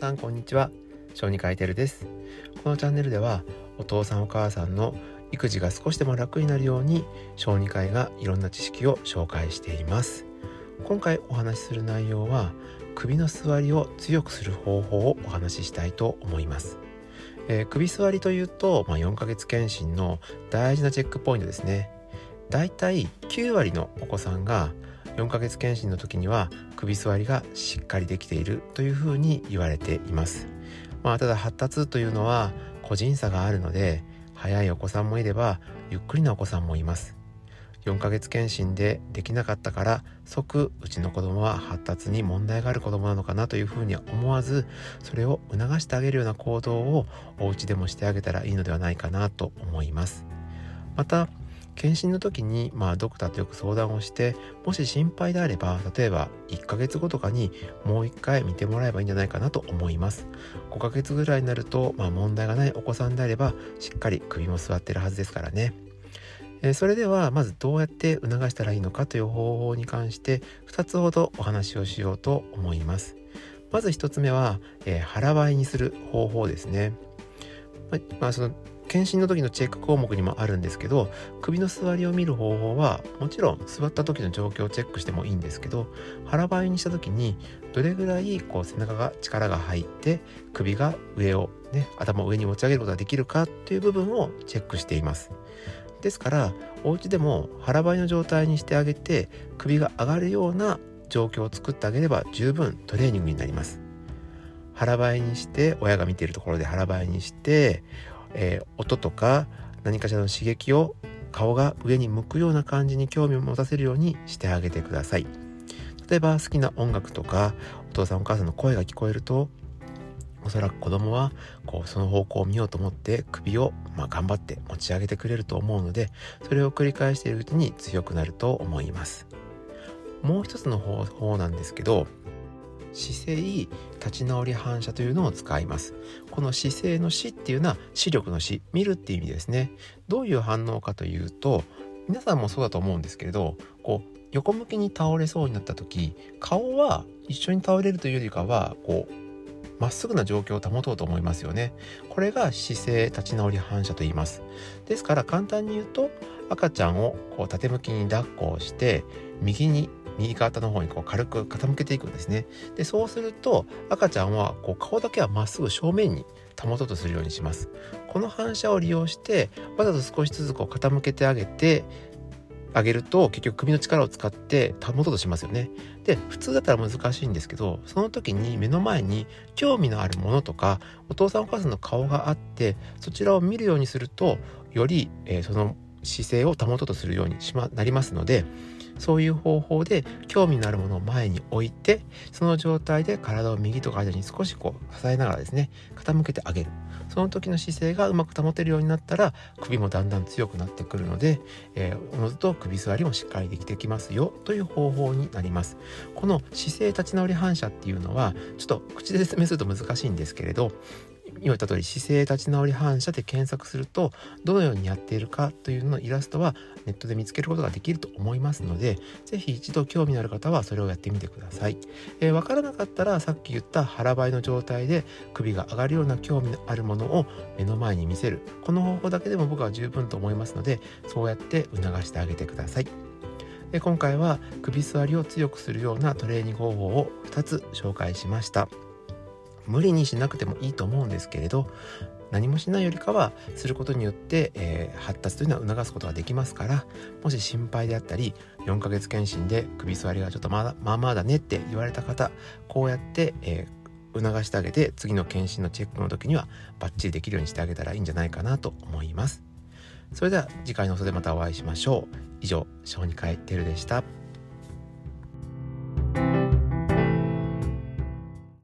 さんこんにちは。小児科医テルです。このチャンネルではお父さんお母さんの育児が少しでも楽になるように小児科医がいろんな知識を紹介しています。今回お話しする内容は首の座りを強くする方法をお話ししたいと思います。えー、首座りというと、まあ、4ヶ月検診の大事なチェックポイントですね。だいたい9割のお子さんが4ヶ月検診の時には首座りがしっかりできているというふうに言われています。まあ、ただ発達というのは個人差があるので早いお子さんもいればゆっくりなお子さんもいます。4ヶ月検診でできなかったから即うちの子供は発達に問題がある子供なのかなというふうには思わずそれを促してあげるような行動をお家でもしてあげたらいいのではないかなと思います。また検診の時に、まあ、ドクターとよく相談をしてもし心配であれば例えば1ヶ月後とかにもう1回見てもらえばいいんじゃないかなと思います。5ヶ月ぐらいになると、まあ、問題がないお子さんであればしっかり首も座ってるはずですからね。それではまずどうやって促したらいいのかという方法に関して2つほどお話をしようと思います。まず1つ目は、えー、腹ばいにする方法ですね。まあ、その検診の時のチェック項目にもあるんですけど首の座りを見る方法はもちろん座った時の状況をチェックしてもいいんですけど腹ばいにした時にどれぐらいこう背中が力が入って首が上をね頭を上に持ち上げることができるかっていう部分をチェックしています。ですからお家でも腹ばいの状態にしてあげて首が上がるような状況を作ってあげれば十分トレーニングになります。腹ばいにして親が見ているところで腹ばいにしてえー、音とか何かしらの刺激を顔が上に向くような感じに興味を持たせるようにしてあげてください。例えば好きな音楽とかお父さんお母さんの声が聞こえるとおそらく子供はこうその方向を見ようと思って首をまあ頑張って持ち上げてくれると思うのでそれを繰り返しているうちに強くなると思います。もう一つの方法なんですけど姿勢立ち直り反射というのを使います。この姿勢の死っていうのは視力の死見るっていう意味ですね。どういう反応かというと皆さんもそうだと思うんですけれどこう横向きに倒れそうになった時顔は一緒に倒れるというよりかはこうまっすぐな状況を保とうと思いますよね。これが姿勢立ち直り反射と言います。ですから簡単に言うと赤ちゃんをこう縦向きに抱っこをして右に右肩の方にこう軽く傾けていくんですね。でそうすると赤ちゃんはこう顔だけはまっすぐ正面に保とうとするようにします。この反射を利用してわざと少しずつこう傾けてあげてあげると結局首の力を使って保とうとしますよね。で普通だったら難しいんですけどその時に目の前に興味のあるものとかお父さんお母さんの顔があってそちらを見るようにするとより、えー、その姿勢を保とうとするようにし、ま、なりますのでそういう方法で興味のあるものを前に置いてその状態で体を右とか間に少しこう支えながらですね傾けてあげる。その時の姿勢がうまく保てるようになったら首もだんだん強くなってくるので、えー、おのずと首座りもしっかりできてきますよという方法になります。この姿勢立ち直り反射っていうのはちょっと口で説明すると難しいんですけれど今言った通り姿勢立ち直り反射で検索するとどのようにやっているかというののイラストはネットで見つけることができると思いますので是非一度興味のある方はそれをやってみてください。えー、分からなかったらさっき言った腹ばいの状態で首が上がるような興味のあるものを目の前に見せるこの方法だけでも僕は十分と思いますのでそうやって促してあげてください。で今回は首座りを強くするようなトレーニング方法を2つ紹介しました。無理にしなくてもいいと思うんですけれど何もしないよりかはすることによって、えー、発達というのは促すことができますからもし心配であったり4ヶ月検診で首座りがちょっとまだまあまあだねって言われた方こうやって、えー、促してあげて次の検診のチェックの時にはバッチリできるようにしてあげたらいいんじゃないかなと思います。それでは次回の放送でまたお会いしましょう。以上小児科医テルでした。